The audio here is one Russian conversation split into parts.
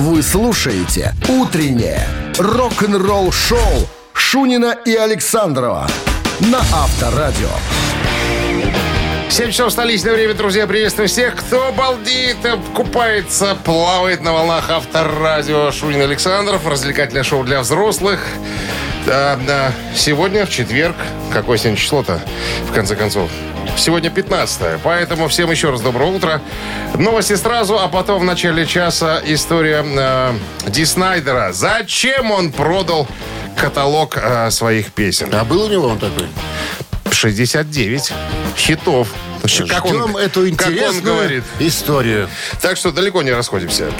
Вы слушаете «Утреннее рок-н-ролл-шоу» Шунина и Александрова на Авторадио. 7 часов столичное время, друзья. Приветствую всех, кто балдеет, купается, плавает на волнах авторадио. Шунин Александров, развлекательное шоу для взрослых. Да, да. Сегодня, в четверг, какое сегодня число-то, в конце концов? Сегодня 15 поэтому всем еще раз доброе утро. Новости сразу, а потом в начале часа история э, Ди Снайдера. Зачем он продал каталог э, своих песен? А был у него он такой? 69 хитов. Как он, Ждем эту как он интересную говорит. историю. Так что далеко не расходимся.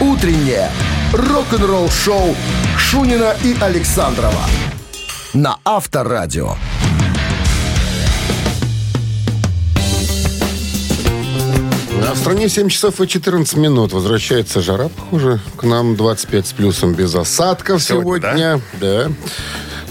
«Утреннее рок-н-ролл-шоу» Шунина и Александрова на Авторадио. А в стране 7 часов и 14 минут. Возвращается жара, похоже, к нам 25 с плюсом без осадков Сегодня, сегодня. Да.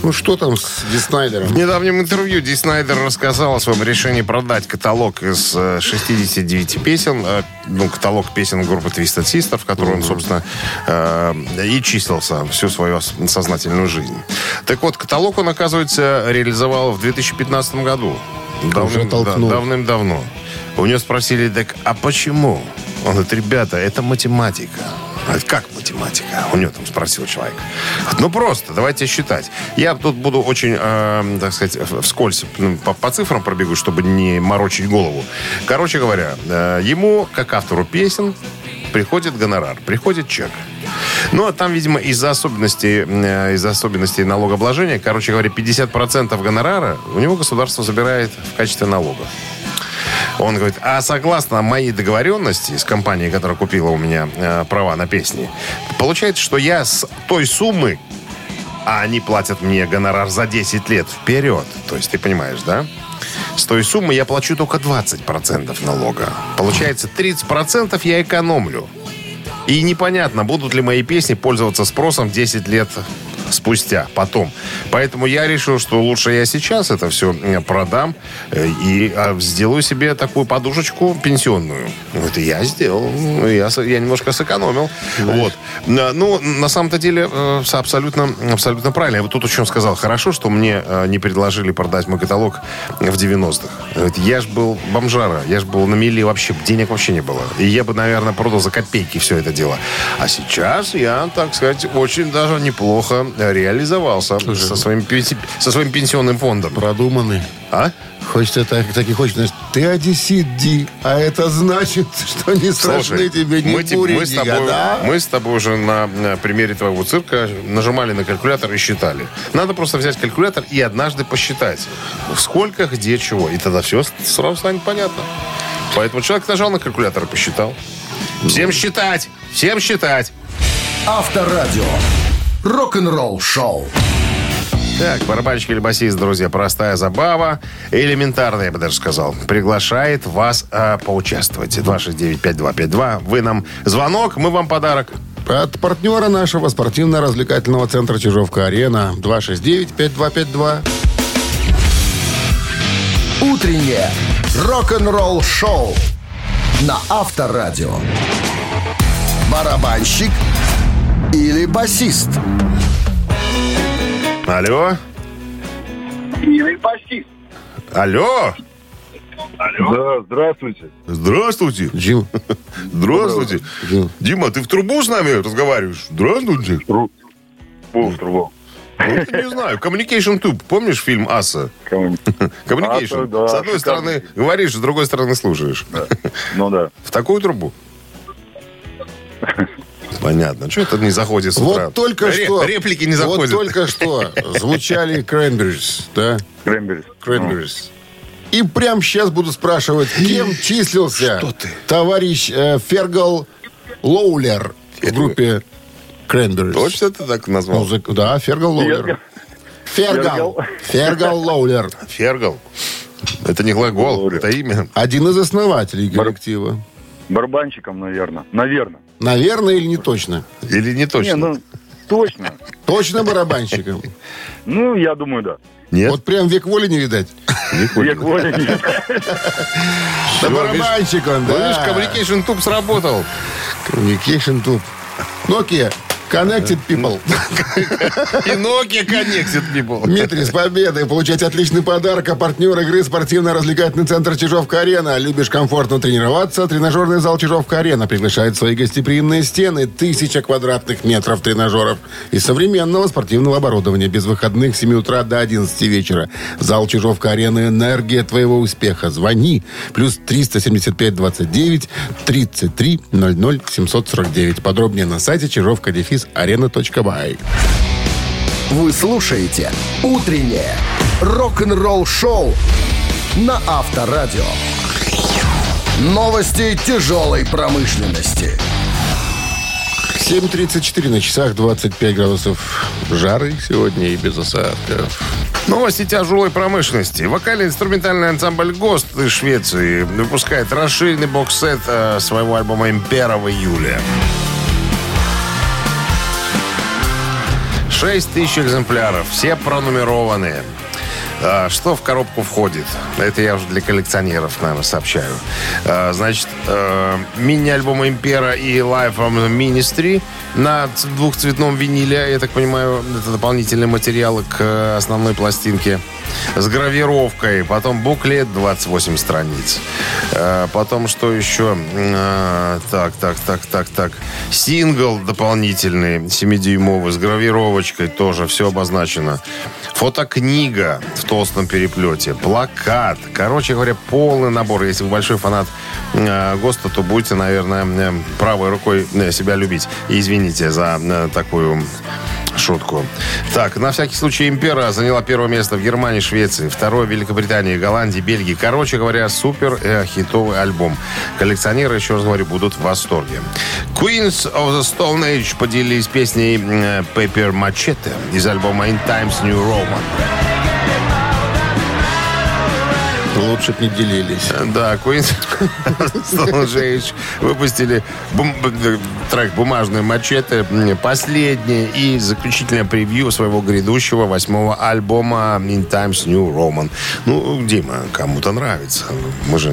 Ну что там с Ди Снайдером? В недавнем интервью Ди Снайдер рассказал о своем решении продать каталог из э, 69 песен, э, ну, каталог песен группы Twisted Sister, в которой он, собственно, э, и числился всю свою сознательную жизнь. Так вот, каталог он, оказывается, реализовал в 2015 году. Уже да, толкнул. давным-давно. У него спросили, так, а почему? Он говорит, ребята, это математика. Говорит, как математика? У него там спросил человек. Ну, просто, давайте считать. Я тут буду очень, э, так сказать, вскользь ну, по, по цифрам пробегу, чтобы не морочить голову. Короче говоря, э, ему, как автору песен, приходит гонорар, приходит чек. Ну, а там, видимо, из-за особенностей, э, из-за особенностей налогообложения, короче говоря, 50% гонорара у него государство забирает в качестве налога. Он говорит, а согласно моей договоренности с компанией, которая купила у меня э, права на песни, получается, что я с той суммы, а они платят мне гонорар за 10 лет вперед, то есть ты понимаешь, да? С той суммы я плачу только 20% налога. Получается, 30% я экономлю. И непонятно, будут ли мои песни пользоваться спросом 10 лет спустя, потом. Поэтому я решил, что лучше я сейчас это все продам э, и а, сделаю себе такую подушечку пенсионную. Это я сделал. Ну, Я, я немножко сэкономил. Вот. На- Ну, на самом-то деле, э, абсолютно, абсолютно правильно. Я вот тут еще сказал, хорошо, что мне э, не предложили продать мой каталог в 90-х. Говорит, Я ж был бомжара, я ж был на мели вообще, денег вообще не было. И я бы, наверное, продал за копейки все это дело. А сейчас я, так сказать, очень даже неплохо реализовался со своим, пенси- со своим пенсионным фондом. Продуманный. А? Хочется так, так и хочется. Ты одессит, Ди, а это значит, что не страшны Слушай, тебе ни мы, бури, мы с тобой, года. мы с тобой уже на, на примере твоего цирка нажимали на калькулятор и считали. Надо просто взять калькулятор и однажды посчитать, сколько, где, чего. И тогда все сразу станет понятно. Поэтому человек нажал на калькулятор и посчитал. Всем считать! Всем считать! Авторадио. Рок-н-ролл-шоу. Так, барабанщик или басист, друзья, простая забава, элементарная, я бы даже сказал, приглашает вас а, поучаствовать. 269-5252. Вы нам звонок, мы вам подарок. От партнера нашего спортивно-развлекательного центра Чижовка-Арена 269-5252. Утреннее рок-н-ролл-шоу на Авторадио. Барабанщик или басист? Алло? Или басист. Алло? Да, здравствуйте. Здравствуйте. Джим, Здравствуйте. Джим, Дима, ты в трубу с нами разговариваешь? Здравствуйте. Тру... Трубу, трубу. Ну, не знаю. Communication Tube. Помнишь фильм «Аса»? Communication. «Аса», да, с одной шикарный. стороны говоришь, с другой стороны слушаешь. Ну да. В такую трубу? Понятно. Что это не заходит с утра? Вот только Ре- что... Реплики не Вот заходят. только что звучали Cranberries, да? Кренберис. Cranberries. И прямо сейчас буду спрашивать, кем числился Что ты? товарищ э, Фергал Лоулер в группе Cranberries. Точно ты так назвал? Музык- Да, Фергал Лоулер. Фергал. Фергал. Фергал Лоулер. Фергал. Это не глагол, Лоулер. это имя. Один из основателей коллектива. Барабанщиком, наверное. Наверное. Наверное или не точно? Или не точно? Не, ну, точно. Точно барабанщиком? Ну, я думаю, да. Нет? Вот прям век воли не видать. Век воли нет. Да барабанщик он, Ну, видишь, да. Communication Tube сработал. Communication Tube. Nokia Connected People. И Nokia Connected People. Дмитрий, с победой! Получать отличный подарок. А партнер игры спортивно-развлекательный центр Чижовка-Арена. Любишь комфортно тренироваться? Тренажерный зал Чижовка-Арена приглашает свои гостеприимные стены. Тысяча квадратных метров тренажеров и современного спортивного оборудования. Без выходных с 7 утра до 11 вечера. Зал Чижовка-Арена. Энергия твоего успеха. Звони. Плюс 375 29 33 00 749. Подробнее на сайте чижовка дефис арена.бай. Вы слушаете «Утреннее рок-н-ролл-шоу» на Авторадио. Новости тяжелой промышленности. 7.34 на часах, 25 градусов жары сегодня и без осадков. Новости тяжелой промышленности. Вокально-инструментальный ансамбль ГОСТ из Швеции выпускает расширенный бокс-сет э, своего альбома «Импера» в июле. 6 тысяч экземпляров, все пронумерованные. А, Что в коробку входит? Это я уже для коллекционеров, наверное, сообщаю. А, Значит, э, мини-альбом «Импера» и «Live from Ministry» на двухцветном виниле. Я так понимаю, это дополнительные материалы к э, основной пластинке. С гравировкой. Потом буклет 28 страниц. Э, Потом что еще? Э, Так, так, так, так, так. Сингл дополнительный 7-дюймовый с гравировочкой. Тоже все обозначено. Фотокнига в толстом переплете. Плакат. Короче говоря, полный набор. Если вы большой фанат э, ГОСТа, то будете, наверное, правой рукой э, себя любить. И извините за э, такую шутку. Так, на всякий случай Импера заняла первое место в Германии, Швеции, второе в Великобритании, Голландии, Бельгии. Короче говоря, супер э, хитовый альбом. Коллекционеры, еще раз говорю, будут в восторге. Queens of the Stone Age поделились песней э, Paper Machete из альбома In Times New Roman. Лучше б не делились. Да, Queens Stone Age выпустили б- трек «Бумажные мачете», последнее и заключительное превью своего грядущего восьмого альбома «In Times New Roman». Ну, Дима, кому-то нравится. Мы же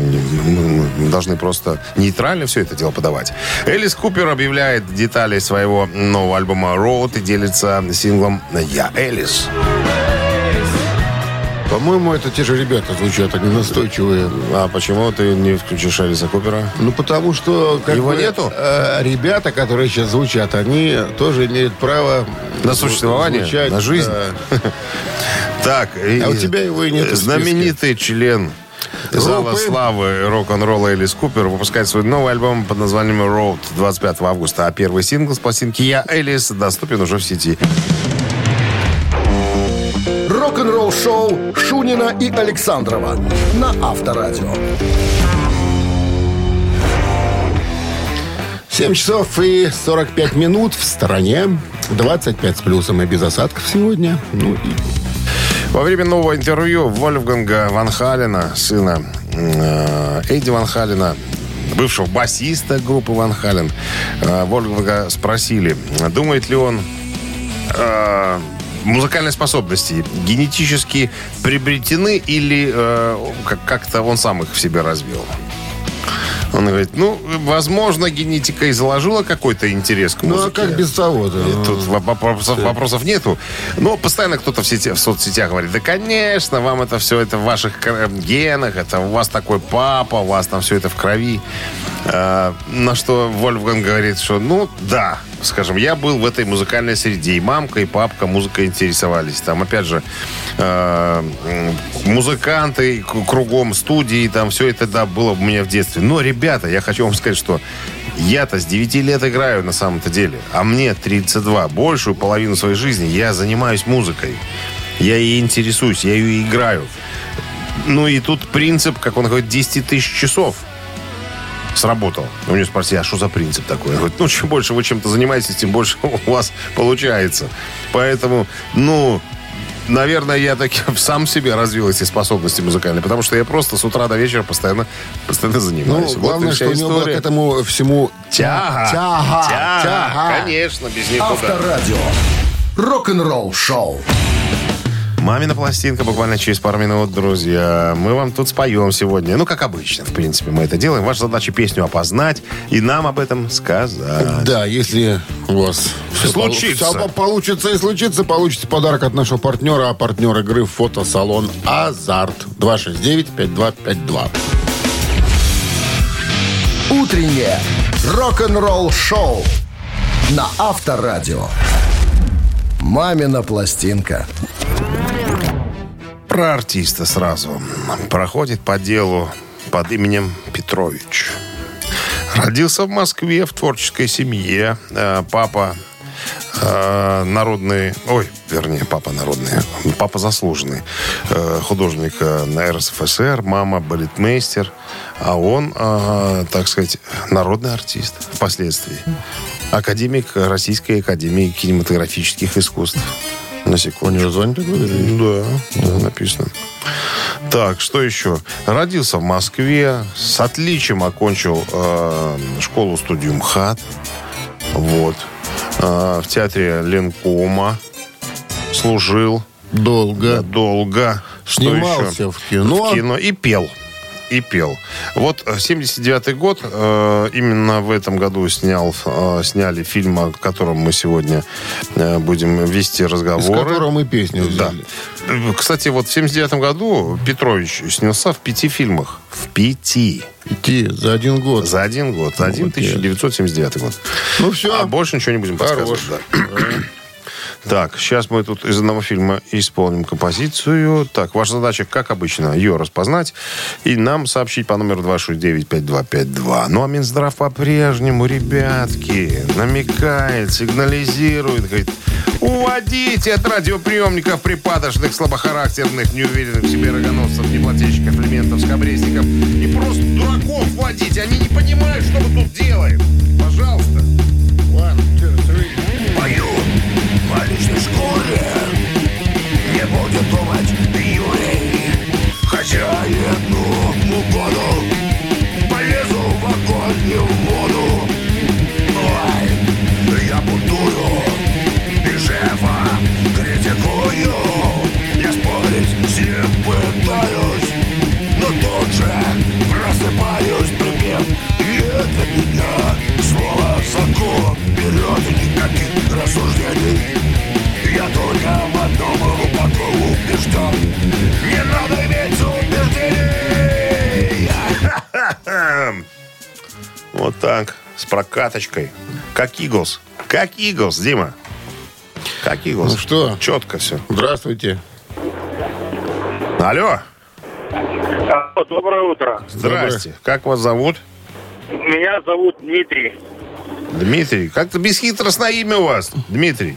должны просто нейтрально все это дело подавать. Элис Купер объявляет детали своего нового альбома «Road» и делится синглом «Я Элис». По-моему, это те же ребята звучат, они настойчивые. А почему ты не включишь Элиса Купера? Ну, потому что... как Его бы, нету? э, ребята, которые сейчас звучат, они тоже имеют право... На существование, звучать, на жизнь. да. Так, А у тебя его и нет. Знаменитый член Зала Группы. славы рок-н-ролла Элис Купер выпускает свой новый альбом под названием «Road» 25 августа. А первый сингл с пластинки «Я Элис» доступен уже в сети. Рок-н-ролл-шоу Шунина и Александрова на Авторадио. 7 часов и 45 минут в стороне. 25 с плюсом и без осадков сегодня. Ну, и Во время нового интервью Вольфганга Ван Халена, сына э, Эдди Ван Халена, бывшего басиста группы Ван Хален, э, Вольфганга спросили, думает ли он э, музыкальные способности генетически приобретены или э, как- как-то он сам их в себе развил? Он говорит, ну, возможно, генетика и заложила какой-то интерес к ну а музыке. как без того-то? И Тут воп- вопросов, вопросов нету. Но постоянно кто-то в, сети, в соцсетях говорит, да, конечно, вам это все это в ваших кр- генах, это у вас такой папа, у вас там все это в крови. А, на что Вольфганг говорит, что, ну, да, скажем, я был в этой музыкальной среде, и мамка, и папка музыкой интересовались. Там, опять же, э, музыканты кругом, студии, там все это, да, было у меня в детстве. Но, ребята, я хочу вам сказать, что я-то с 9 лет играю на самом-то деле, а мне 32. Большую половину своей жизни я занимаюсь музыкой. Я ей интересуюсь, я ее играю. Ну и тут принцип, как он говорит, 10 тысяч часов сработал. У него спросили, а что за принцип такой? Говорит, ну, чем больше вы чем-то занимаетесь, тем больше у вас получается. Поэтому, ну, наверное, я таки сам себе развил эти способности музыкальные, потому что я просто с утра до вечера постоянно, постоянно Ну, занимаюсь. Вот главное, что у него к история. этому всему Тяга. Тяга. Тяга. Тяга. Конечно, без никуда. Авторадио. Рок-н-ролл-шоу. Мамина пластинка буквально через пару минут, друзья. Мы вам тут споем сегодня. Ну, как обычно, в принципе, мы это делаем. Ваша задача песню опознать и нам об этом сказать. Да, если у вас все Случится. все получится и случится, получите подарок от нашего партнера, а партнер игры фотосалон «Азарт» 269-5252. Утреннее рок-н-ролл-шоу на Авторадио. «Мамина пластинка». Про артиста сразу. Проходит по делу под именем Петрович. Родился в Москве в творческой семье. Э, Папа э, народный, ой, вернее, папа народный, папа заслуженный э, художник э, на РСФСР, мама балетмейстер, а он, э, так сказать, народный артист впоследствии. Академик Российской Академии кинематографических искусств. На секунду. Универсальный такой? Да, да, написано. Так, что еще? Родился в Москве, с отличием окончил э, школу-студию МХАТ. Вот. Э, в театре Ленкома служил Долго. долго. Что Снимался еще? в кино. В кино и пел. И пел. Вот э, 79-й год, э, именно в этом году снял, э, сняли фильм, о котором мы сегодня э, будем вести Из разговоры. которого мы песню Да. взяли. Э, Кстати, вот в 79 году Петрович снялся в пяти фильмах. В пяти. Идти за один год. За один год. За один Молодец. 1979 год. Ну все. А больше ничего не будем подсказывать. Хорош. да. Так, сейчас мы тут из одного фильма исполним композицию. Так, ваша задача, как обычно, ее распознать и нам сообщить по номеру 269-5252. Ну, а Минздрав по-прежнему, ребятки, намекает, сигнализирует, говорит, уводите от радиоприемников припадочных, слабохарактерных, неуверенных в себе рогоносцев, неплательщиков, элементов, скобрезников и просто дураков водите. Они не понимают, что мы тут делаем. Пожалуйста. В личной школе Не будет думать Юрий. Хозяин ну году Полезу в огонь с прокаточкой. Как Иглс. Как Иглс, Дима. Как Иглс. Ну что? Четко все. Здравствуйте. Алло. Алло, Доброе утро. Здрасте. Как вас зовут? Меня зовут Дмитрий. Дмитрий. Как-то бесхитростное имя у вас, Дмитрий.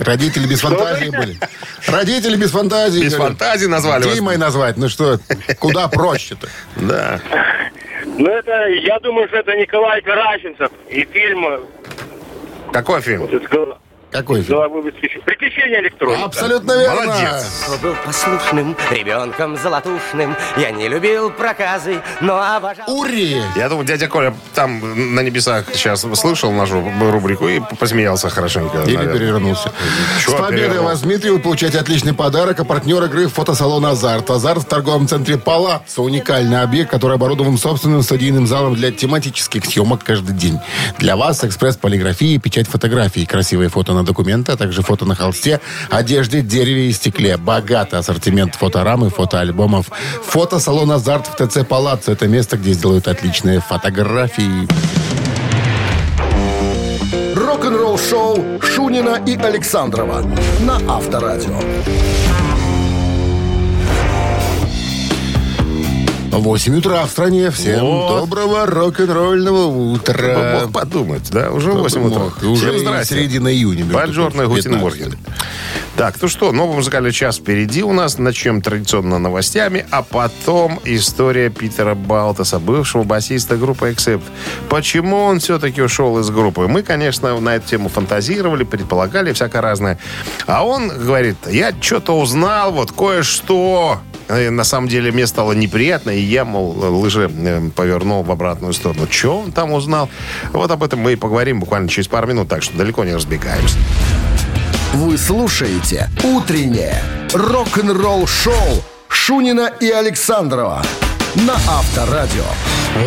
Родители без фантазии были. Родители без фантазии. Без говорю. фантазии назвали вас. Димой назвать. Ну что, куда проще-то? Да. Ну, это, я думаю, что это Николай Караченцев. И фильм э, Какой фильм? Какой фильм? головы выскочил. «Приключения электроника». Абсолютно верно. Молодец. Был послушным ребенком золотушным. Я не любил проказы, но обожал... Ури! Я думаю, дядя Коля там на небесах сейчас слышал нашу рубрику и посмеялся хорошенько. Или наверное. перевернулся. Чё С победой перевернул? вас, Дмитрий, вы получаете отличный подарок. А партнер игры фотосалон «Азарт». «Азарт» в торговом центре «Палаццо». Уникальный объект, который оборудован собственным студийным залом для тематических съемок каждый день. Для вас экспресс полиграфии, печать фотографий, красивые фото на документы, а также фото на холсте, одежде, дереве и стекле. Богатый ассортимент фоторам и фотоальбомов. Фотосалон «Азарт» в ТЦ «Палаццо». Это место, где сделают отличные фотографии. Рок-н-ролл-шоу Шунина и Александрова на Авторадио. 8 утра в стране. Всем Вот. доброго рок-н-ролльного утра. Мог подумать, да? Уже Кто бы 8 утра. мог? Уже Всем здрасте. середина июня. Buongiorno, прочим, Guten 15. Morgen. Так, ну что, новый музыкальный час впереди у нас. Начнем традиционно новостями, а потом история Питера Балтеса, бывшего басиста группы Accept. Почему он все-таки ушел из группы? Мы, конечно, на эту тему фантазировали, предполагали всякое разное. А он говорит, я что-то узнал, вот кое-что. Э, На самом деле мне стало неприятно, и я, мол, лыжи э, повернул в обратную сторону. Что он там узнал? Вот об этом мы и поговорим буквально через пару минут, так что далеко не разбегаемся. Вы слушаете «Утреннее рок-н-ролл-шоу» Шунина и Александрова на Авторадио.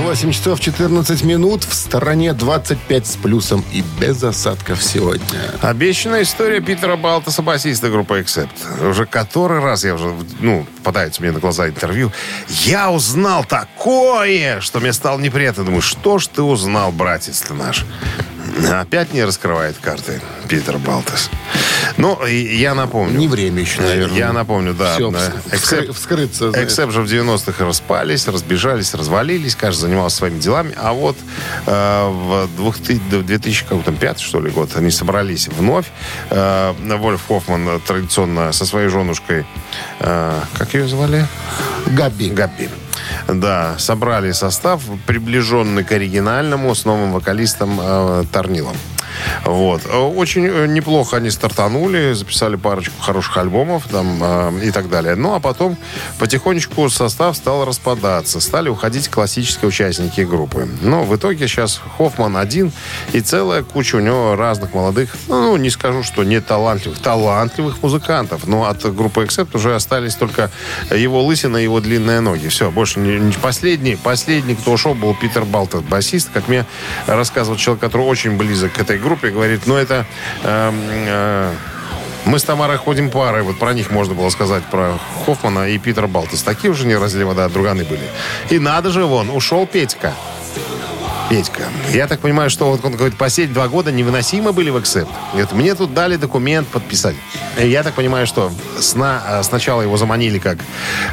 8 часов 14 минут. В стороне 25 с плюсом и без осадков сегодня. Обещанная история Питера Балтаса, басиста группы Accept. Уже который раз я уже, ну, попадается мне на глаза интервью. Я узнал такое, что мне стало неприятно. Думаю, что ж ты узнал, братец ты наш? Опять не раскрывает карты Питер Балтас. Ну, я напомню. Не время еще, наверное. Я напомню, да. Все, да. вскры- вскрыться. Эксеп же в 90-х распались, разбежались, развалились, каждый занимался своими делами. А вот э, в 2000, 2005, что ли, год они собрались вновь. Э, Вольф Хоффман традиционно со своей женушкой, э, как ее звали? Габи. Габби. Да, собрали состав, приближенный к оригинальному, с новым вокалистом э, Торнилом. Вот. Э, Очень э, неплохо они стартанули, записали парочку хороших альбомов там, э, и так далее. Ну, а потом потихонечку состав стал распадаться. Стали уходить классические участники группы. Но в итоге сейчас Хоффман один и целая куча у него разных молодых, ну, не скажу, что не талантливых, талантливых музыкантов. Но от группы Accept уже остались только его лысина и его длинные ноги. Все, больше не, не- последний, последний, кто ушел, был Питер Балтер, басист. Как мне рассказывал человек, который очень близок к этой группе, говорит, ну, это... эм, э, мы с Тамарой ходим парой. Вот про них можно было сказать, про Хоффмана и Питера Балтес. Такие уже не разлива, да, друганы были. И надо же, вон, ушел Петька. Петька. Я так понимаю, что вот он говорит, последние два года невыносимо были в Accept. Говорит, мне тут дали документ подписать. Я так понимаю, что сна- э, сначала его заманили как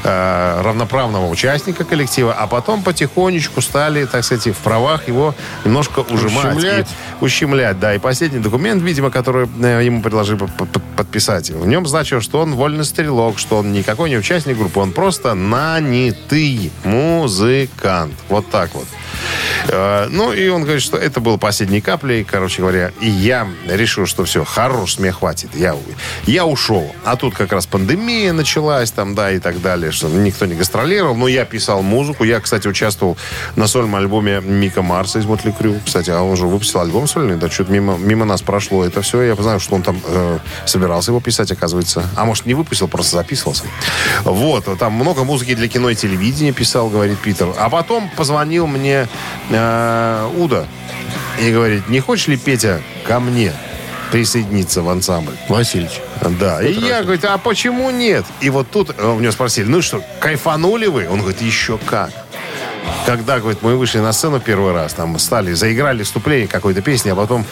э, равноправного участника коллектива, а потом потихонечку стали, так сказать, в правах его немножко ужимать. Ущемлять. И- ущемлять, да. И последний документ, видимо, который э, ему предложили по- по- подписать, в нем значилось, что он вольный стрелок, что он никакой не участник группы, он просто нанятый музыкант. Вот так вот. Э, Ну, и он говорит, что это было последней каплей, короче говоря. И я решил, что все, хорош, мне хватит. Я, я ушел. А тут как раз пандемия началась, там, да, и так далее, что никто не гастролировал. Но я писал музыку. Я, кстати, участвовал на сольном альбоме Мика Марса из Мотли Крю. Кстати, а он же выпустил альбом сольный, да, что-то мимо, мимо нас прошло. Это все, я знаю, что он там э, собирался его писать, оказывается. А может, не выпустил, просто записывался. Вот, там много музыки для кино и телевидения писал, говорит Питер. А потом позвонил мне э, Уда и говорит, не хочешь ли, Петя, ко мне присоединиться в ансамбль? Васильевич. Да, и я, говорю, а почему нет? И вот тут э, у него спросили, ну что, кайфанули вы? Он говорит, еще как. Когда, говорит, мы вышли на сцену первый раз, там стали, заиграли вступление какой-то песни, а потом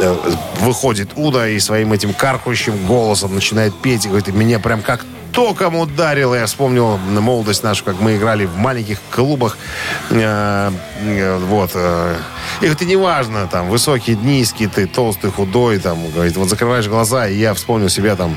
э, выходит Уда и своим этим каркающим голосом начинает петь, и говорит, меня прям как током ударило. Я вспомнил молодость нашу, как мы играли в маленьких клубах. Э, э, вот. И говорит, и неважно, там, высокий, низкий, ты толстый, худой, там, говорит, вот закрываешь глаза, и я вспомнил себя там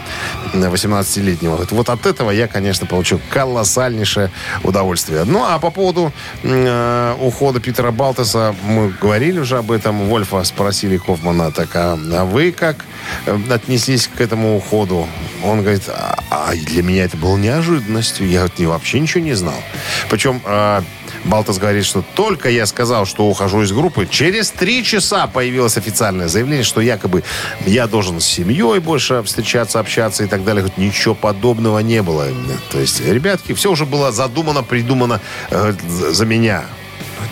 18-летнего. Говорит, вот от этого я, конечно, получил колоссальнейшее удовольствие. Ну, а по поводу э, ухода Питера Балтеса, мы говорили уже об этом, Вольфа спросили Хоффмана, так, а, а вы как э, отнеслись к этому уходу? Он говорит, а, а для меня это было неожиданностью, я вот не- вообще ничего не знал. Причем э, Балтас говорит, что только я сказал, что ухожу из группы, через три часа появилось официальное заявление, что якобы я должен с семьей больше встречаться, общаться и так далее. Говорит, ничего подобного не было. То есть, ребятки, все уже было задумано, придумано э, за меня.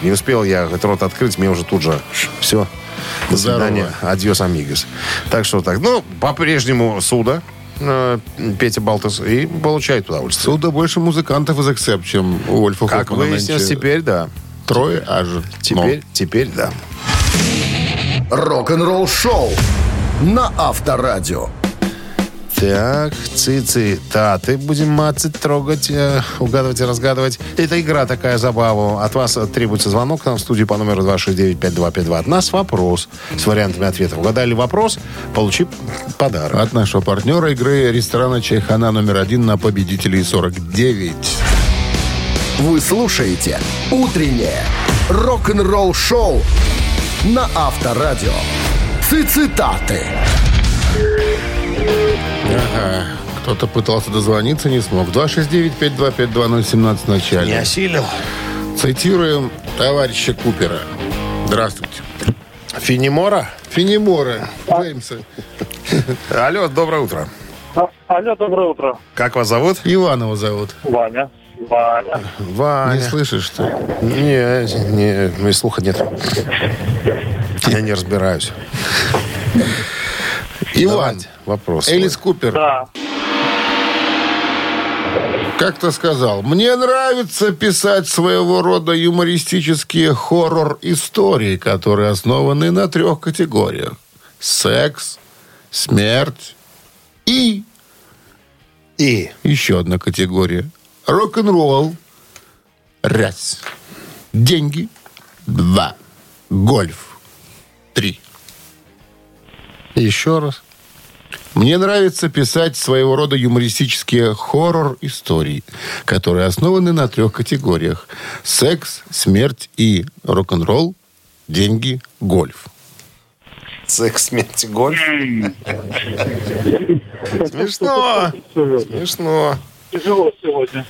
Не успел я говорит, рот открыть, мне уже тут же все. До Здорово. свидания. Адьос, амигос. Так что так. Ну, по-прежнему суда Петя Балтас и получает удовольствие. Суда больше музыкантов из Accept, чем у Вольфа Как выяснилось, нынче. теперь да. Трое аж. Теперь, теперь да. Рок-н-ролл шоу на Авторадио. Так, цитаты будем мацать, трогать, э, угадывать и разгадывать. Это игра такая забава. От вас требуется звонок к нам в студию по номеру 269-5252. От нас вопрос с вариантами ответов. Угадали вопрос, получи подарок. От нашего партнера игры ресторана «Чайхана» номер один на победителей 49. Вы слушаете «Утреннее рок-н-ролл-шоу» на Авторадио. Цитаты. Ага. Кто-то пытался дозвониться, не смог. 269-525-2017 в начале. осилил. Цитируем товарища Купера. Здравствуйте. Финимора? Финимора Джеймса. Алло, доброе утро. А- Алло, доброе утро. Как вас зовут? Иванова зовут. Ваня. Ваня. Не Ваня. слышишь, что ли? Не, не, ну слуха нет. Я не разбираюсь. Иван, Давайте, вопрос. свой. Элис Купер Да. как-то сказал, мне нравится писать своего рода юмористические хоррор-истории, которые основаны на трех категориях. Секс, смерть и И еще одна категория. Рок-н-ролл. Раз. Деньги. Два. Гольф. Три. еще раз. Мне нравится писать своего рода юмористические хоррор-истории, которые основаны на трех категориях. Секс, смерть и рок-н-ролл, деньги, гольф. Секс, смерть, гольф. Смешно. Смешно. Тяжело сегодня.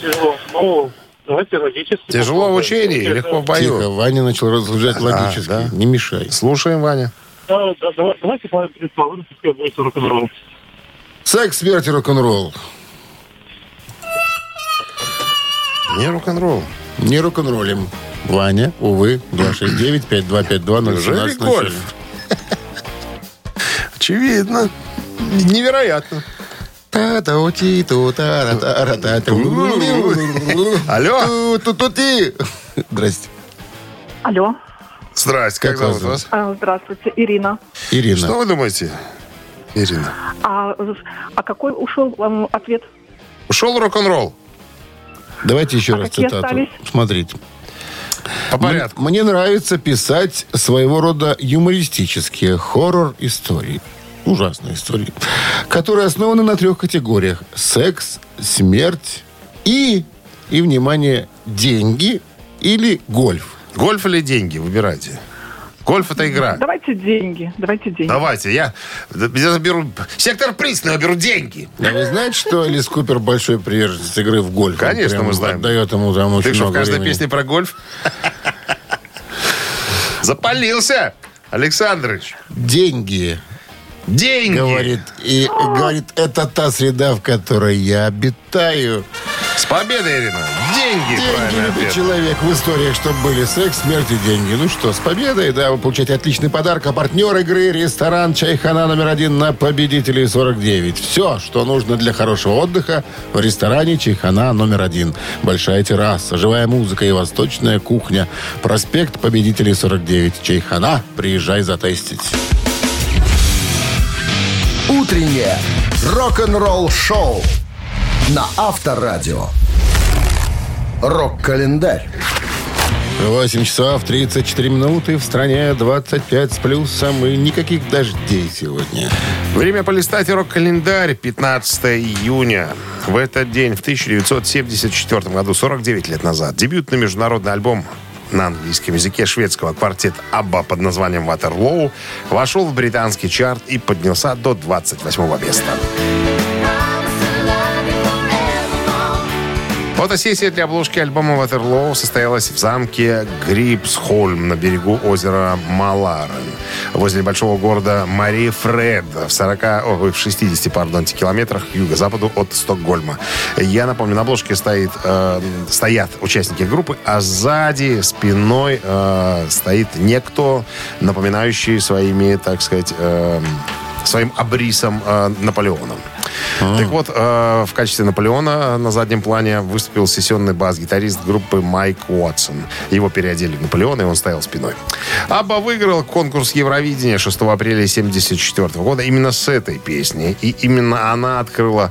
Тяжело. Ну, давайте логически. Тяжело в учении, легко в Тихо, бою. Ваня начал рассуждать логически. да. Не мешай. Слушаем, Ваня. Да, да, давай- Давайте предположим, пускай будет рок-н-ролл. Секс, смерть и рок-н-ролл. Не рок-н-ролл. Не рок-н-роллим. Ваня, увы, 269-5252-017 Неужели гольф? Очевидно. Невероятно. Алло. Ту-ту-ти. Здрасте. Алло. Здрасте, как, Как вас зовут вас? А, Здравствуйте, Ирина. Ирина. Что вы думаете, Ирина? А, а какой ушел вам ответ? Ушел рок-н-ролл. Давайте еще А раз цитату. остались? Смотрите. По порядку. Мне нравится писать своего рода юмористические хоррор-истории. Ужасные истории. Которые основаны на трех категориях. Секс, смерть и, и внимание, деньги или гольф. Гольф или деньги? Выбирайте. Гольф это игра. Давайте деньги. Давайте деньги. Давайте, я, я беру сектор приз, но я беру деньги. А вы знаете, что Элис Купер большой приверженец игры в гольф? Он Конечно, мы знаем. Отдает ему там очень Ты что, в много каждой времени. песне про гольф? Запалился, Александрович. Деньги, Деньги. говорит. И говорит, это та среда, в которой я обитаю. С победой, Ирина. Деньги, Деньги любит ответ. человек в историях, чтобы были секс, смерть и деньги. Ну что, с победой, да, вы получаете отличный подарок. А партнер игры – ресторан «Чайхана» номер один на победителей 49. Все, что нужно для хорошего отдыха в ресторане «Чайхана» номер один. Большая терраса, живая музыка и восточная кухня. Проспект победителей 49. «Чайхана». Приезжай затестить. Утреннее рок-н-ролл-шоу на Авторадио. Рок-календарь. 8 часов 34 минуты. В стране 25 с плюсом и никаких дождей сегодня. Время полистать рок-календарь. 15 июня. В этот день, в 1974 году, 49 лет назад, дебютный международный альбом на английском языке шведского квартета «Абба» под названием «Ватерлоу» вошел в британский чарт и поднялся до 28 места. Фотосессия для обложки альбома «Ватерлоу» состоялась в замке Грипсхольм на берегу озера Маларен, возле большого города Мари Фред, в 40, ой, в 60, пардонте, километрах к юго-западу от Стокгольма. Я напомню, на обложке стоит, э, стоят участники группы, а сзади, спиной э, стоит некто, напоминающий своими, так сказать, э, своим абрисом э, Наполеоном. Так вот, э, в качестве Наполеона на заднем плане выступил сессионный бас-гитарист группы Майк Уотсон. Его переодели в Наполеона, и он стоял спиной. Абба выиграл конкурс Евровидения 6 апреля 1974 года именно с этой песней. И именно она открыла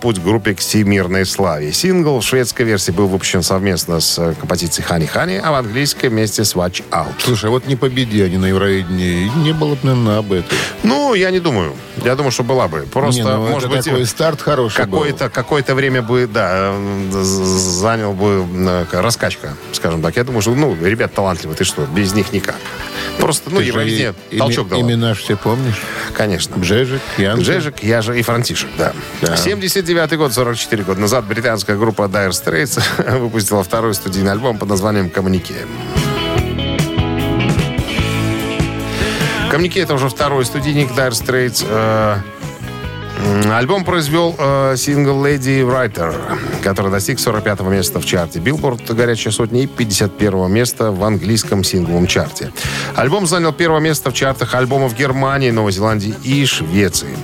путь группе к всемирной славе. Сингл в шведской версии был выпущен совместно с э, композицией «Хани Хани», а в английской вместе с «Watch Out». Слушай, а вот не победи они на Евровидении, не было бы, наверное, об этом. Ну, я не думаю. Я думаю, что была бы. Просто, Не, ну, это может быть, такой старт хороший был. какое-то какое время бы, да, э, занял бы э, раскачка, скажем так. Я думаю, что, ну, ребят талантливые, ты что, без них никак. Просто, ну, Евровидение толчок дало. Имена все помнишь? Конечно. Бжежик, Янки. Джежик, я же и Франтишек, да. Да. 79 год, 44 года назад британская группа Dire Straits выпустила второй студийный альбом под названием «Коммунике». Камняки это уже второй студийник Dire Straits. Э, Альбом произвел э, сингл Lady Writer, который достиг 45 места в чарте Billboard «Горячая сотня» и 51 места в английском сингловом чарте. Альбом занял первое место в чартах альбомов Германии, Новой Зеландии и Швеции.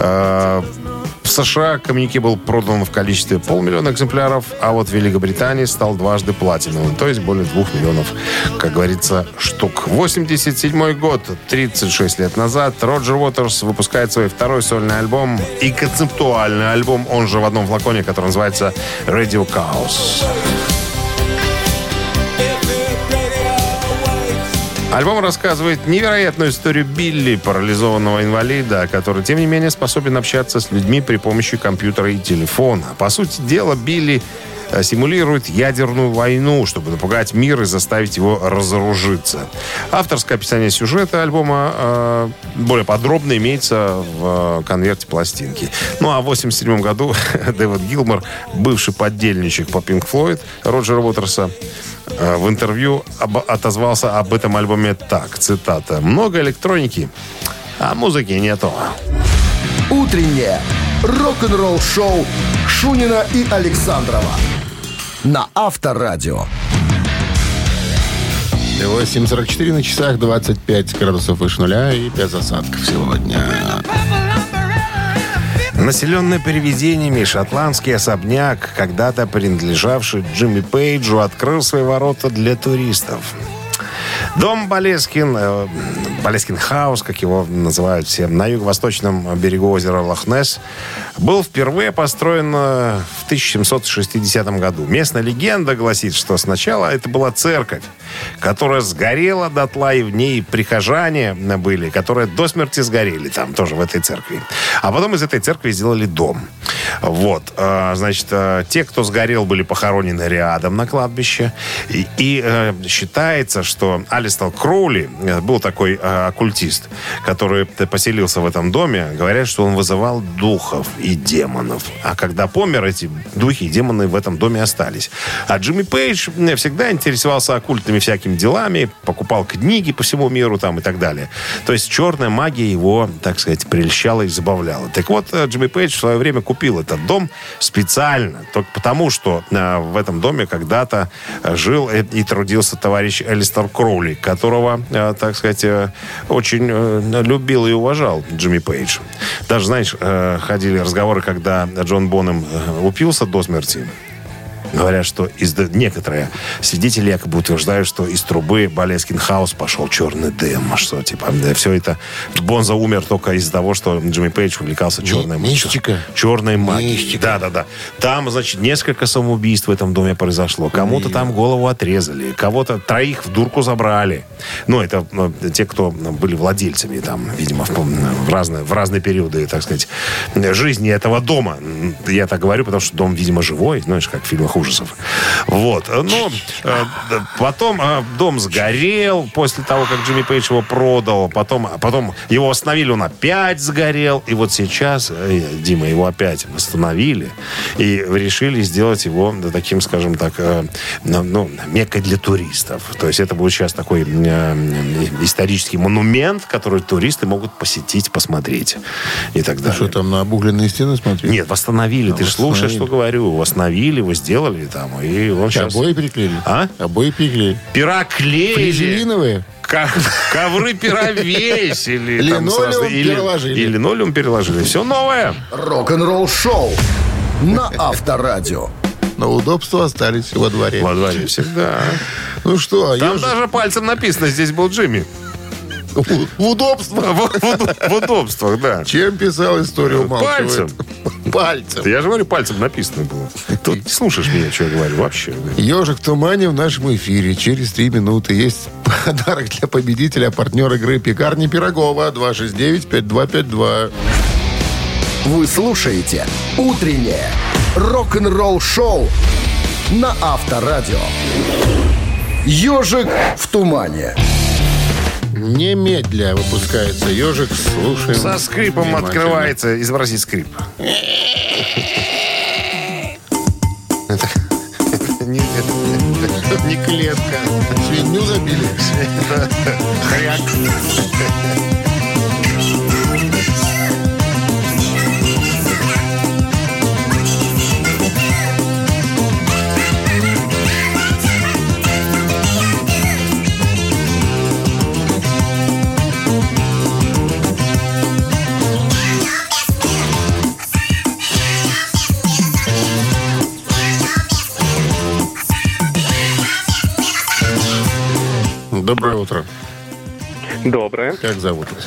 Э, США коммюнике был продан в количестве полмиллиона экземпляров, а вот в Великобритании стал дважды платиновым, то есть более двух миллионов, как говорится, штук. 87 год, 36 лет назад, Роджер Уотерс выпускает свой второй сольный альбом и концептуальный альбом, он же в одном флаконе, который называется Radio Chaos. Альбом рассказывает невероятную историю Билли, парализованного инвалида, который, тем не менее, способен общаться с людьми при помощи компьютера и телефона. По сути дела, Билли симулирует ядерную войну, чтобы напугать мир и заставить его разоружиться. Авторское описание сюжета альбома э, более подробно имеется в э, конверте пластинки. Ну а в 1987 году Дэвид Гилмор, бывший поддельничек по Pink Floyd Роджера Уотерса, э, в интервью об- отозвался об этом альбоме так, цитата. «Много электроники, а музыки нету». Утреннее рок-н-ролл-шоу Шунина и Александрова на Авторадио. 8.44 на часах, 25 градусов выше нуля и без осадков сегодня. Населенный привидениями шотландский особняк, когда-то принадлежавший Джимми Пейджу, открыл свои ворота для туристов. Дом Болескин, э, Болескин Хаус, как его называют все, на юго-восточном берегу озера Лохнес, был впервые построен э, в 1760 году. Местная легенда гласит, что сначала это была церковь, которая сгорела дотла, и в ней прихожане были, которые до смерти сгорели там тоже в этой церкви. А потом из этой церкви сделали дом. Вот. э, Значит, э, те, кто сгорел, были похоронены рядом на кладбище. И, и, э, считается, что Алистал Кроули был такой оккультист, который поселился в этом доме. Говорят, что он вызывал духов и демонов. А когда помер, эти духи и демоны в этом доме остались. А Джимми Пейдж всегда интересовался оккультными всякими делами, покупал книги по всему миру там и так далее. То есть черная магия его, так сказать, прельщала и забавляла. Так вот, э, Джимми Пейдж в свое время купил этот дом специально, только потому, что э, в этом доме когда-то э, жил и, трудился товарищ Элистер Кроули, которого, так сказать, очень любил и уважал Джимми Пейдж. Даже, знаешь, ходили разговоры, когда Джон Бонем упился до смерти. Говорят, что из некоторые свидетели якобы утверждают, что из трубы Болескин Хаус пошел черный дым, что типа да, все это Бонза умер только из-за того, что Джимми Пейдж увлекался черной мистика. черной магией. Мистика. Да, да, да. Там, значит, несколько самоубийств в этом доме произошло. Кому-то там голову отрезали, кого-то троих в дурку забрали. Ну, это ну, те, кто были владельцами там, видимо, в, в разные, в разные периоды, так сказать, жизни этого дома. Я так говорю, потому что дом, видимо, живой, знаешь, как в фильмах ужасов. Вот. Ну, э, потом э, дом сгорел после того, как Джимми Пейдж его продал. Потом, а потом его остановили, он опять сгорел. И вот сейчас, э, Дима, его опять восстановили. И решили сделать его таким, скажем так, э, ну, ну, меккой для туристов. То есть это будет сейчас такой э, исторический монумент, который туристы могут посетить, посмотреть и так далее. Что там, на обугленные стены смотреть? Нет, восстановили. Ты же слушаешь, что говорю. Восстановили, его сделали там. И он сейчас... Обои приклеили? А? Обои приклеили. Пера клеили. Фрезелиновые? Ко- Ковры пера весили. там Линолеум переложили. И линолеум переложили. Все новое. Рок-н-ролл-шоу на Авторадио. Но удобства остались во дворе. Во дворе всегда. Ну что, Там даже пальцем написано, здесь был Джимми. В удобство. В, удобствах, да. Чем писал историю умалчивает? Пальцем. Пальцем. Я же говорю, пальцем написано было. Тут не слушаешь меня, что я говорю вообще. Ежик в тумане в нашем эфире. Через три минуты есть подарок для победителя, партнер игры «Пекарни Пирогова» 269-5252. Вы слушаете «Утреннее рок-н-ролл-шоу» на Авторадио. «Ежик в тумане». Немедля выпускается ежик. Слушаем. Со скрипом открывается. Изобрази скрип. Это не, это не клетка. Свинью забили. Хряк. Доброе. Как зовут вас?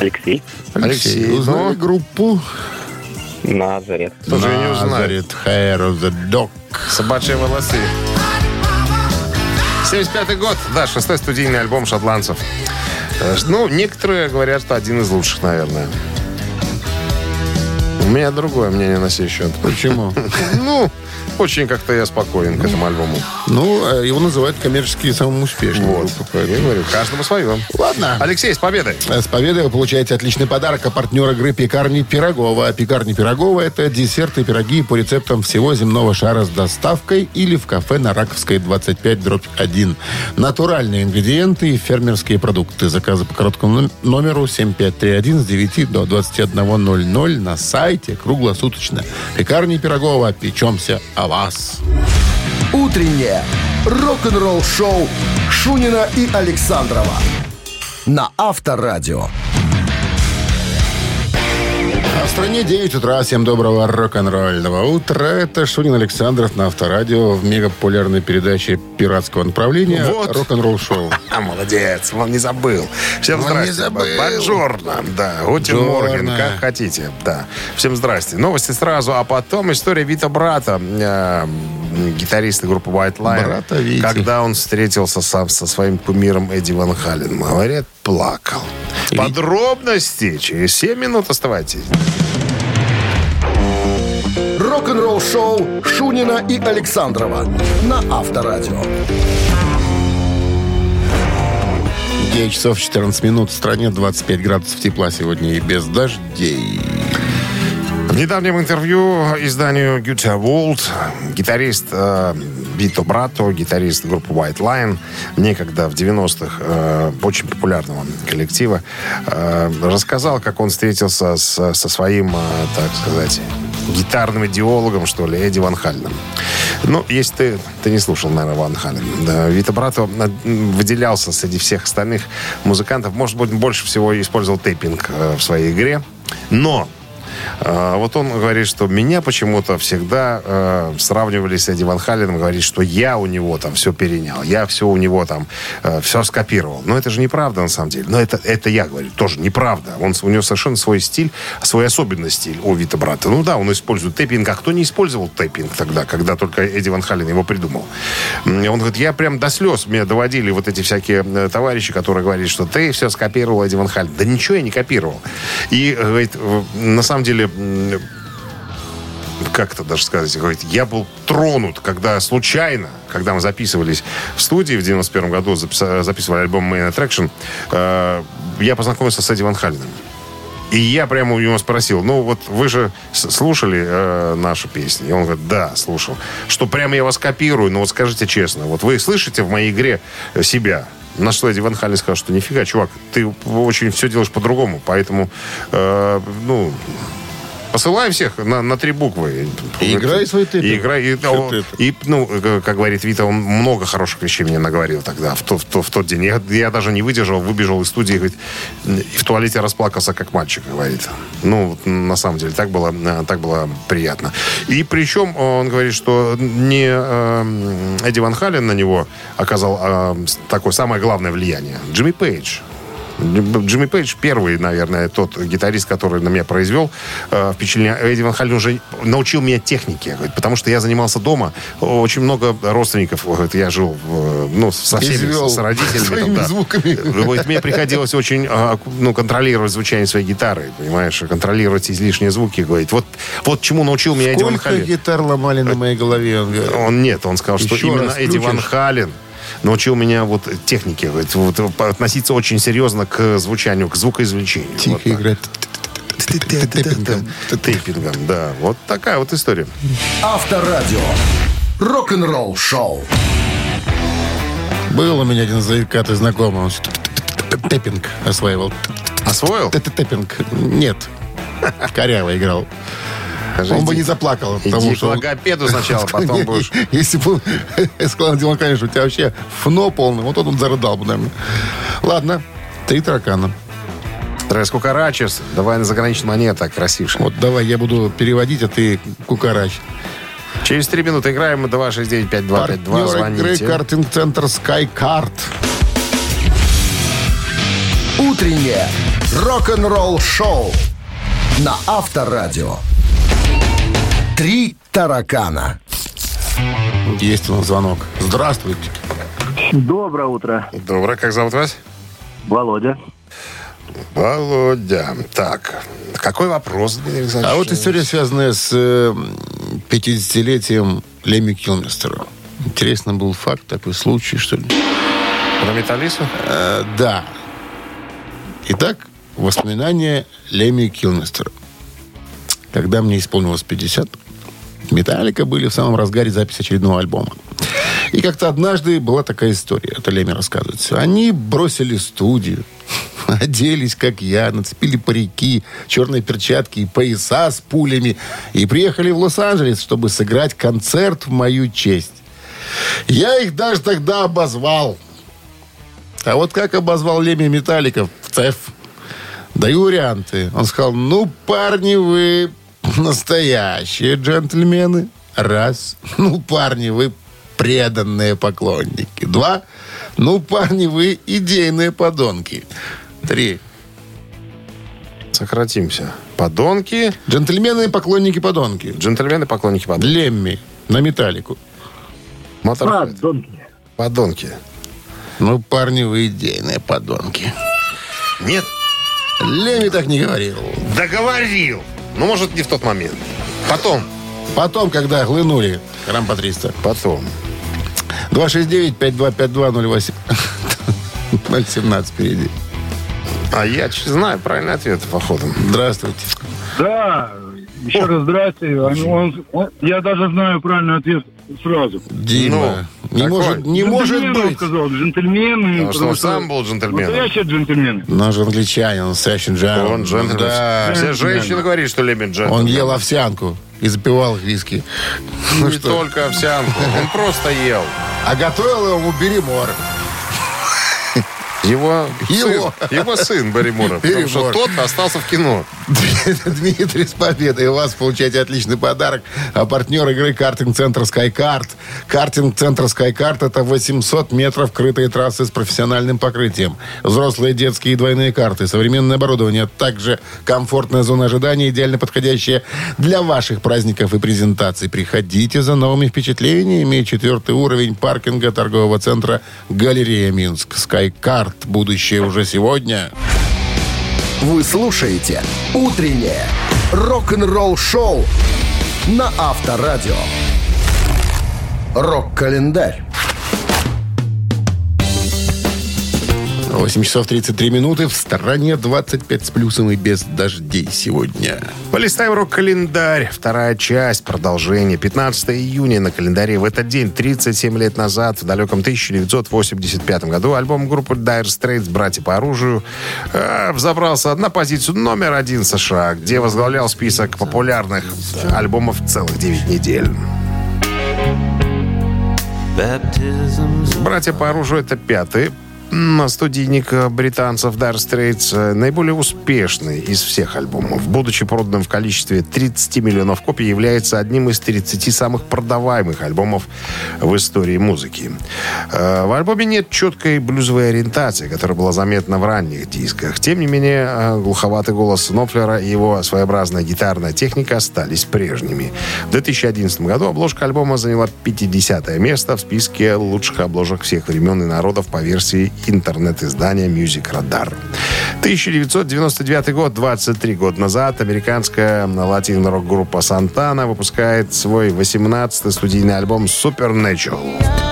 Алексей. Алексей, Узнали ну? группу? Назарет. Я не. Назарет Hair of the Dog. Собачьи волосы. 75 год, да, шестой студийный альбом шотландцев. Э, Ну, некоторые говорят, что один из лучших, наверное. У меня другое мнение на сей счет. Почему? Ну, очень как-то я спокоен к этому альбому. Ну, э, его называют коммерчески самым успешным. Вот. Я говорю, каждому свое. Ладно. Алексей, с победой. С победой вы получаете отличный подарок. А партнер игры «Пекарни Пирогова». «Пекарни Пирогова» — это десерты и пироги по рецептам всего земного шара с доставкой или в кафе на Раковской 25 дробь 1. Натуральные ингредиенты и фермерские продукты. Заказы по короткому ном- номеру 7531 с 9 до 21.00 на сайте круглосуточно. «Пекарни Пирогова». Печемся о вас. Утреннее рок-н-ролл-шоу Шунина и Александрова на Авторадио. А в стране 9 утра. Всем доброго рок-н-ролльного утра. Это Шунин Александров на Авторадио в мегапопулярной передаче пиратского направления Вот. рок-н-ролл шоу. А, молодец, он не забыл. Всем Он здрасте. не забыл. Бонжорно, да. Бонжорно. Морген, как хотите. Да. Всем здрасте. Новости сразу, а потом история Вита Брата, э, гитариста группы White Line. Брата Вити. Когда он встретился сам со своим кумиром Эдди Ван Халленом. Говорят, плакал. Подробности через 7 минут оставайтесь. Рок-н-ролл-шоу Шунина и Александрова на Авторадио. 9 часов 14 минут. В стране 25 градусов тепла сегодня и без дождей. В недавнем интервью изданию Guitar World гитарист э, Вито Брато, гитарист группы White Line, некогда в 90-х э, очень популярного коллектива, э, рассказал, как он встретился с- со своим, э, так сказать, гитарным идеологом, что ли, Эдди Ван Халленом. Ну, если ты, ты не слушал, наверное, Ван Халлен. Да, Вито Брато выделялся среди всех остальных музыкантов. Может быть, больше всего использовал тейпинг э, в своей игре. Но Вот он говорит, что меня почему-то всегда э, сравнивали с Эдди Ван Халленом, говорит, что я у него там все перенял, я все у него там, э, все скопировал. Но это же неправда на самом деле. Но это, это я говорю, тоже неправда. Он, у него совершенно свой стиль, свой особенный стиль у Вита Брата. Ну да, он использует тэппинг, а кто не использовал тэппинг тогда, когда только Эдди Ван Халлен его придумал? Он говорит, я прям до слез меня доводили вот эти всякие э, товарищи, которые говорят, что ты все скопировал Эдди Ван Халлен. Да ничего я не копировал. И, э, говорит, на самом деле, м, как это даже сказать, говорит, я был тронут, когда случайно, когда мы записывались в студии в 91 году, записывали альбом Main Attraction, э, я познакомился с Эдди Ван Халленом. И я прямо у него спросил, ну вот вы же слушали э, наши песни? И он говорит, да, слушал. Что прямо я вас копирую, но вот скажите честно, вот вы слышите в моей игре э, себя? На что Эдди Ван Халлен сказал, что нифига, чувак, ты очень все делаешь по-другому, поэтому, э, ну, посылай всех на, на три буквы. И играй свой тэппинг. И играй. И, Что о, ты это? и, ну, э, как говорит Вита, он много хороших вещей мне наговорил тогда, в, то- в то- в тот день. Я, я даже не выдержал, выбежал из студии, говорит, и в туалете расплакался, как мальчик, говорит. Ну, на самом деле, так было, э, так было приятно. И причем он говорит, что не э, Эдди Ван Халлен на него оказал э, такое самое главное влияние. Джимми Пейдж. Джимми Пейдж первый, наверное, тот гитарист, который на меня произвел э, впечатление. Эдди Ван Халлен уже научил меня технике, потому что я занимался дома. Очень много родственников. говорит, я жил ну, со всеми, Извел с родителями. своими там, да. звуками. Говорит, мне приходилось очень а, ну, контролировать звучание своей гитары, понимаешь, контролировать излишние звуки. Говорит, вот, вот чему научил меня Эдди Ван Сколько Халлен. гитар ломали на моей голове? Он говорит. Он нет, он сказал, что Еще именно раз Эдди Ван включишь? Хален научил меня вот технике, вот, относиться очень серьезно к звучанию, к звукоизвлечению. Тихо Вот так. играет. Тэппингом. Тейпингом, да. Вот такая вот история. Авторадио. Рок-н-ролл шоу. Был у меня один заикатый знакомый. Он тэппинг осваивал. Освоил? Тэппинг. Нет. Коряво играл. Он бы не заплакал, Иди потому к что... он- логопеду сначала, потом будешь... Если бы он сказал, Димон, конечно, у тебя вообще фно полный, вот он, он зарыдал бы, наверное. Ладно, три таракана. Трес Кукарачес, давай на заграничный монета, красивше. Вот давай, я буду переводить, а ты кукарач. Через три минуты играем. 269-5252. Партнер игры Звоните. картинг-центр SkyCard. Утреннее рок-н-ролл-шоу на Авторадио. Три таракана. Есть у нас звонок. Здравствуйте. Доброе утро, Доброе. Как зовут вас? Володя. Володя. Так, какой вопрос, Дмитрий Александрович? А вот история, связанная с э, 50-летием Леми Килмистера. Интересно был факт, такой случай, что ли. Про Металлису? Э, да. Итак, воспоминания Леми Килмистера. Когда мне исполнилось 50, Металлика были в самом разгаре записи очередного альбома. И как-то однажды была такая история, это Леми рассказывается. Они бросили студию, оделись, как я, нацепили парики, черные перчатки и пояса с пулями и приехали в Лос-Анджелес, чтобы сыграть концерт в мою честь. Я их даже тогда обозвал. А вот как обозвал Леми Металликов в ЦЕФ? Даю варианты. Он сказал, ну, парни, вы настоящие джентльмены. Раз. Ну, парни, вы преданные поклонники. Два. Ну, парни, вы идейные подонки. Три. Сократимся. Подонки, Джентльмены и поклонники-подонки. джентльмены, поклонники подонки. Лемми на металлику. Моторхед. Подонки. Ну, парни, вы идейные подонки. Нет, Лемми так не говорил. договорил. Ну, может, не в тот момент. Потом. Потом, когда глынули Рампа 300. Потом. 269-5252-08. 017 впереди. А я знаю правильный ответ, походу. Здравствуйте. Да, еще раз здрасте. Он- он- он- я даже знаю правильный ответ сразу. Дима. Не какой? может, не может быть. сказал, джентльмены. Потому что он сам был джентльмены. Но он же англичанин, он настоящий джентльмен. Он джентльмен. Да. Все женщины говорят, что любят джентльмен. Он ел овсянку и запивал виски. Ну Не что? только овсянку. Он просто ел. А готовил ему Беремор. Его, Его. сын, его сын Барримора. Потому что тот остался в кино. Дмитрий, с победой. У вас получаете отличный подарок. А партнер игры картинг-центр SkyCard. Картинг-центр SkyCard – это 800 метров крытой трассы с профессиональным покрытием. Взрослые, детские и двойные карты, современное оборудование, также комфортная зона ожидания, идеально подходящая для ваших праздников и презентаций. Приходите за новыми впечатлениями. Четвертый уровень паркинга торгового центра «Галерея Минск». SkyCard. Будущее уже сегодня. Вы слушаете «Утреннее рок-н-ролл-шоу» на Авторадио. Рок-календарь. 8 часов 33 минуты. В стороне 25 с плюсом и без дождей сегодня. Полистаем рок-календарь. Вторая часть, продолжение. 15 июня на календаре. В этот день, 37 лет назад, в далеком 1985 году, альбом группы Dire Straits «Братья по оружию» э, взобрался на позицию номер один США, где возглавлял список популярных альбомов целых 9 недель. «Братья по оружию» — это пятый студийник британцев Dire Straits, э, наиболее успешный из всех альбомов. Будучи проданным в количестве 30 миллионов копий, является одним из 30 самых продаваемых альбомов в истории музыки. Э, В альбоме нет четкой блюзовой ориентации, которая была заметна в ранних дисках. Тем не менее, э, глуховатый голос Нофлера и его своеобразная гитарная техника остались прежними. В 2011 году обложка альбома заняла 50 место в списке лучших обложек всех времен и народов по версии интернет-издания Music Radar. 1999 год, 23 года назад, американская латино-рок-группа Сантана выпускает свой 18-й студийный альбом Supernatural.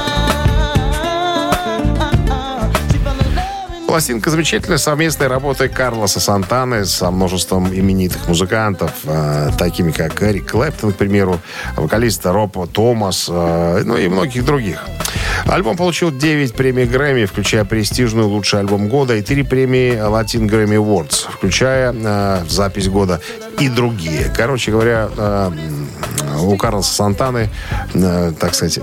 Пластинка замечательная совместной работой Карлоса Сантаны со множеством именитых музыкантов, э, такими как Эрик Клэптон, к примеру, вокалист Роб Томас, э, ну и многих других. Альбом получил 9 премий Грэмми, включая престижную «Лучший альбом года» и 3 премии Latin Grammy Awards, включая э, запись года и другие. Короче говоря, э, у Карлоса Сантаны, э, так сказать,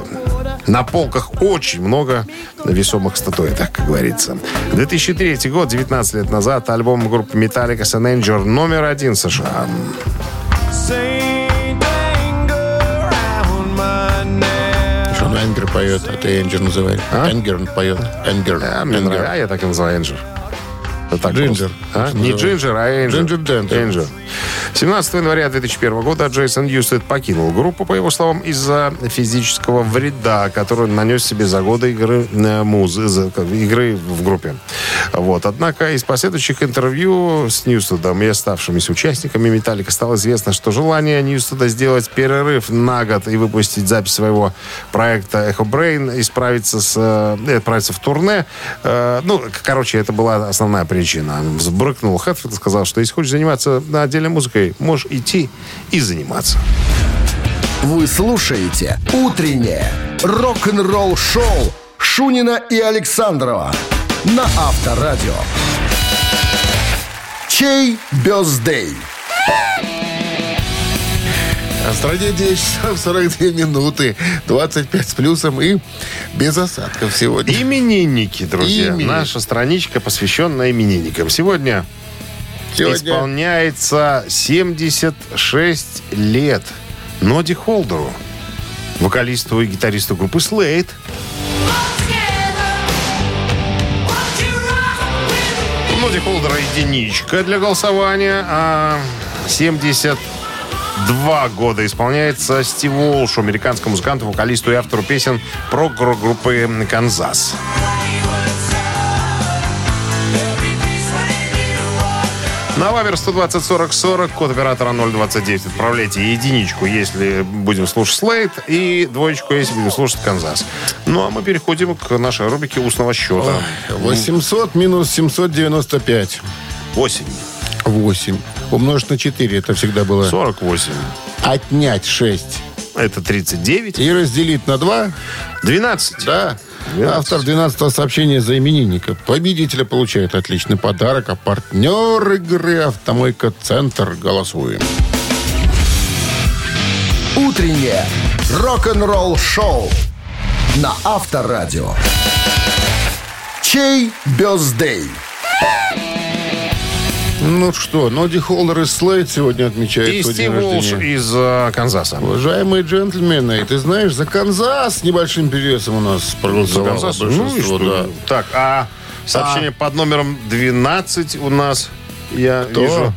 на полках очень много весомых статуэток, как говорится. 2003 год, 19 лет назад, альбом группы Metallica St. Anger номер один США. Anger поет, а ты Энджер называешь. А? Anger поет. Anger. А, мне Anger. нравится, я так и называю Энджер. Так Джинджер. А? Не Джинджер, а Энджер. Ginger Danger. Энджер. 17 января 2001 года Джейсон Ньюстед покинул группу, по его словам, из-за физического вреда, который нанес себе за годы игры, э, как, игры в группе. Вот. Однако из последующих интервью с Ньюстедом и оставшимися участниками «Металлика» стало известно, что желание Ньюстеда сделать перерыв на год и выпустить запись своего проекта Echobrain, исправиться с, э, отправиться в турне, э, ну, короче, это была основная причина. Взбрыкнул Хэтфилд и сказал, что если хочешь заниматься отдельной музыкой, можешь идти и заниматься. Вы слушаете «Утреннее рок-н-ролл-шоу» Шунина и Александрова на Авторадио. Чей бездей? А в стране 10 часов 42 минуты. 25 с плюсом и без осадков сегодня. Именинники, друзья. Именинники. Наша страничка, посвященная именинникам. Сегодня, Сегодня исполняется 76 лет Ноди Холдеру, вокалисту и гитаристу группы. У Ноди Холдера единичка для голосования, а 72 года исполняется Стив Уолшу, американскому музыканту, вокалисту и автору песен про группы «Канзас». На Вавер 120 40 40, код оператора 029. Отправляйте единичку, если будем слушать Слейд, и двоечку, если будем слушать Канзас. Ну, а мы переходим к нашей рубрике устного счета. 800 минус 795. 8. 8. Умножить на 4. Это всегда было. 48. Отнять 6. Это 39. И разделить на 2. 12. Да. 12. Автор 12 сообщения за именинника. Победителя получает отличный подарок, а партнер игры «Автомойка Центр». Голосуем. «Утреннее рок-н-ролл-шоу» на Авторадио. Чей birthday? Ну что, Ноди Холдер из Слейд сегодня отмечает И свой день Стив Уолш рождения. из э, Канзаса. Уважаемые джентльмены, ты знаешь, за Канзас небольшим перевесом у нас проголосовало Канзас? Ну большинство, и что? да. Так, а сообщение под номером 12 у нас, я Кто? вижу,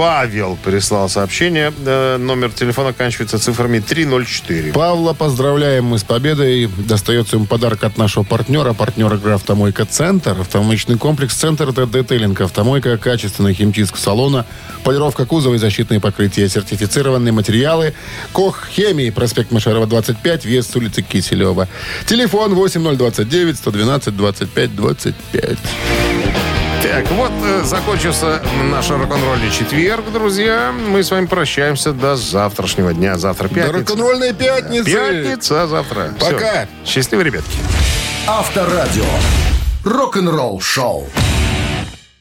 Павел прислал сообщение. Э, Номер телефона оканчивается цифрами 304. Павла поздравляем мы с победой. Достается ему подарок от нашего партнера. Партнер игры «Автомойка Центр». Автомоечный комплекс «Центр» — это детейлинг. Автомойка, качественная химчистка салона, полировка кузова и защитные покрытия, сертифицированные материалы. Кох Хемии, проспект Машарова, 25, вес с улицы Киселева. Телефон 8029 112 25 25. Так, вот закончился наш рок-н-ролльный четверг, друзья. Мы с вами прощаемся до завтрашнего дня. Завтра До пятница. рок-н-ролльной пятницы! Пятница завтра. Всё. Пока. Счастливо, ребятки. Авторадио. Рок-н-ролл-шоу.